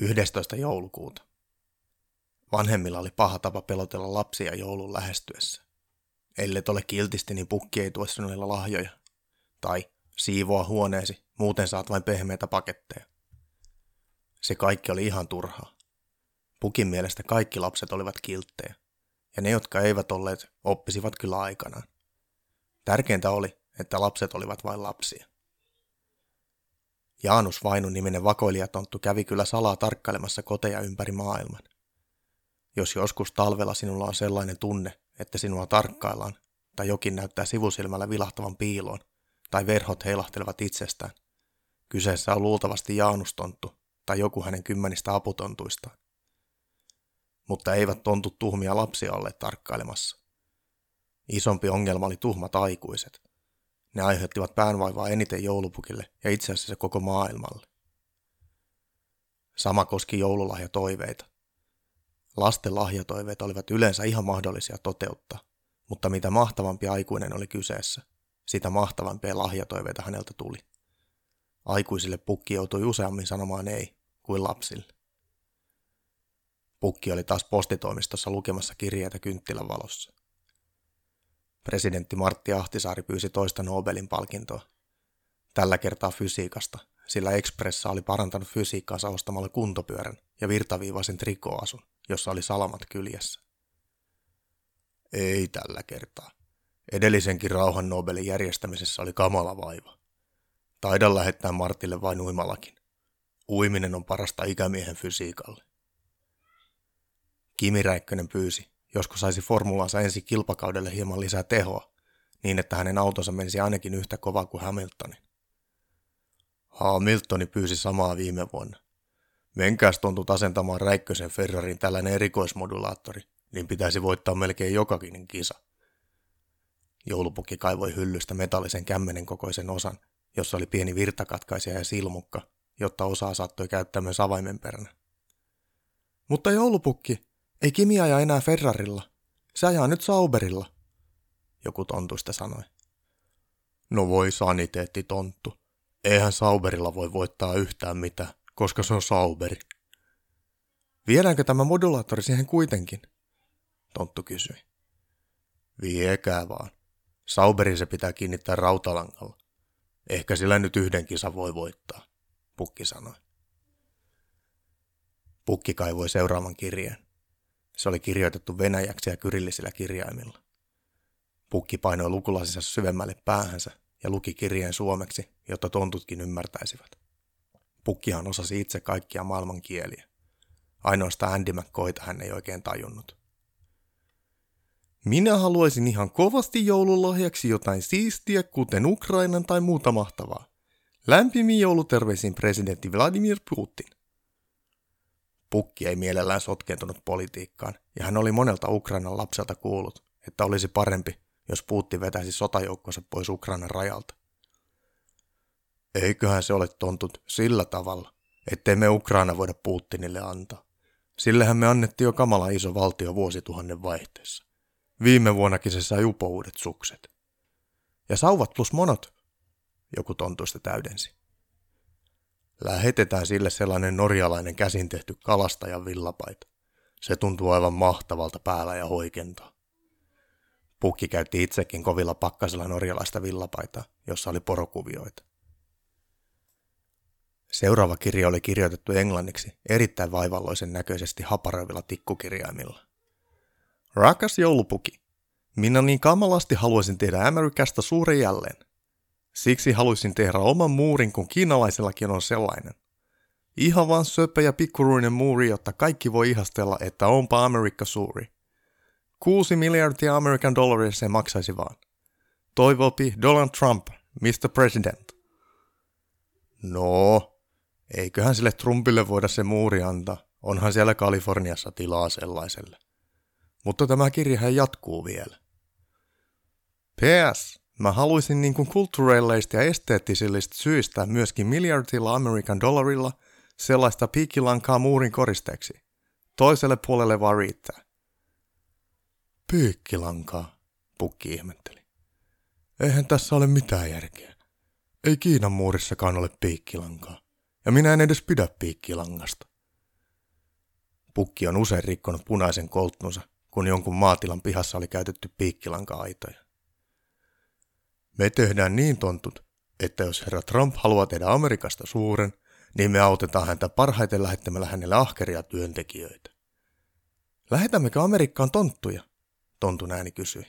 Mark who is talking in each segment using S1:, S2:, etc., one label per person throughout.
S1: 11. joulukuuta. Vanhemmilla oli paha tapa pelotella lapsia joulun lähestyessä. Ellet ole kiltisti, niin pukki ei tuo sinulle lahjoja. Tai siivoa huoneesi, muuten saat vain pehmeitä paketteja. Se kaikki oli ihan turhaa. Pukin mielestä kaikki lapset olivat kilttejä, ja ne, jotka eivät olleet, oppisivat kyllä aikanaan. Tärkeintä oli, että lapset olivat vain lapsia. Jaanus Vainun niminen vakoilijatonttu kävi kyllä salaa tarkkailemassa koteja ympäri maailman. Jos joskus talvella sinulla on sellainen tunne, että sinua tarkkaillaan, tai jokin näyttää sivusilmällä vilahtavan piiloon, tai verhot heilahtelevat itsestään, kyseessä on luultavasti Jaanustonttu tai joku hänen kymmenistä aputontuistaan. Mutta eivät tontut tuhmia lapsia olleet tarkkailemassa. Isompi ongelma oli tuhmat aikuiset – ne aiheuttivat päänvaivaa eniten joulupukille ja itse asiassa koko maailmalle. Sama koski joululahjatoiveita. Lasten lahjatoiveet olivat yleensä ihan mahdollisia toteuttaa, mutta mitä mahtavampi aikuinen oli kyseessä, sitä mahtavampia lahjatoiveita häneltä tuli. Aikuisille pukki joutui useammin sanomaan ei kuin lapsille. Pukki oli taas postitoimistossa lukemassa kirjeitä kynttilän valossa. Presidentti Martti Ahtisaari pyysi toista Nobelin palkintoa. Tällä kertaa fysiikasta, sillä Expressa oli parantanut fysiikkaansa ostamalla kuntopyörän ja virtaviivaisen trikoasun, jossa oli salamat kyljessä. Ei tällä kertaa. Edellisenkin rauhan Nobelin järjestämisessä oli kamala vaiva. Taidan lähettää Martille vain uimallakin. Uiminen on parasta ikämiehen fysiikalle. Kimi Räikkönen pyysi, josko saisi formulansa ensi kilpakaudelle hieman lisää tehoa, niin että hänen autonsa menisi ainakin yhtä kova kuin Hamiltonin. Hamiltoni pyysi samaa viime vuonna. Menkääs tontut asentamaan Räikkösen Ferrarin tällainen erikoismodulaattori, niin pitäisi voittaa melkein jokakinen kisa. Joulupukki kaivoi hyllystä metallisen kämmenen kokoisen osan, jossa oli pieni virtakatkaisija ja silmukka, jotta osaa saattoi käyttää myös avaimenperänä. Mutta joulupukki, ei Kimi aja enää Ferrarilla. Se ajaa nyt Sauberilla, joku tontuista sanoi. No voi saniteetti tonttu. Eihän Sauberilla voi voittaa yhtään mitään, koska se on Sauberi. Viedäänkö tämä modulaattori siihen kuitenkin? Tonttu kysyi. Viekää vaan. Sauberin se pitää kiinnittää rautalangalla. Ehkä sillä nyt yhden kisa voi voittaa, Pukki sanoi. Pukki kaivoi seuraavan kirjeen. Se oli kirjoitettu venäjäksi ja kyrillisillä kirjaimilla. Pukki painoi lukulasinsa syvemmälle päähänsä ja luki kirjeen suomeksi, jotta tontutkin ymmärtäisivät. Pukkihan osasi itse kaikkia maailman kieliä. Ainoastaan Andy McCoyta hän ei oikein tajunnut. Minä haluaisin ihan kovasti joululahjaksi jotain siistiä, kuten Ukrainan tai muuta mahtavaa. Lämpimmin jouluterveisin presidentti Vladimir Putin. Pukki ei mielellään sotkentunut politiikkaan, ja hän oli monelta Ukrainan lapselta kuullut, että olisi parempi, jos Puutti vetäisi sotajoukkonsa pois Ukrainan rajalta. Eiköhän se ole tontut sillä tavalla, ettei me Ukraina voida Putinille antaa. Sillehän me annettiin jo kamala iso valtio vuosituhannen vaihteessa. Viime vuonnakin se sai upouudet sukset. Ja sauvat plus monot, joku tontuista täydensi. Lähetetään sille sellainen norjalainen käsin tehty kalastajan villapaita. Se tuntuu aivan mahtavalta päällä ja hoikentaa. Pukki käytti itsekin kovilla pakkasella norjalaista villapaitaa, jossa oli porokuvioita. Seuraava kirja oli kirjoitettu englanniksi erittäin vaivalloisen näköisesti haparoivilla tikkukirjaimilla. Rakas joulupuki, minä niin kamalasti haluaisin tehdä Amerikasta suuren jälleen – Siksi haluaisin tehdä oman muurin, kun kiinalaisillakin on sellainen. Ihan vaan söpö ja pikkuruinen muuri, jotta kaikki voi ihastella, että onpa Amerikka suuri. Kuusi miljardia Amerikan dollaria se maksaisi vaan. Toivopi Donald Trump, Mr. President. No, eiköhän sille Trumpille voida se muuri antaa. Onhan siellä Kaliforniassa tilaa sellaiselle. Mutta tämä kirjahan jatkuu vielä. PS. Mä haluaisin niin kuin kulttuureilleista ja esteettisistä syistä myöskin miljardilla Amerikan dollarilla sellaista piikkilankaa muurin koristeeksi. Toiselle puolelle vaan riittää. Piikkilankaa, pukki ihmetteli. Eihän tässä ole mitään järkeä. Ei Kiinan muurissakaan ole piikkilankaa. Ja minä en edes pidä piikkilangasta. Pukki on usein rikkonut punaisen kolttunsa, kun jonkun maatilan pihassa oli käytetty piikkilanka-aitoja. Me tehdään niin tontut, että jos herra Trump haluaa tehdä Amerikasta suuren, niin me autetaan häntä parhaiten lähettämällä hänelle ahkeria työntekijöitä. Lähetämmekö Amerikkaan tonttuja? Tontun ääni kysyi.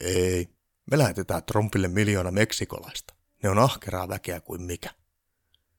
S1: Ei, me lähetetään Trumpille miljoona meksikolaista. Ne on ahkeraa väkeä kuin mikä.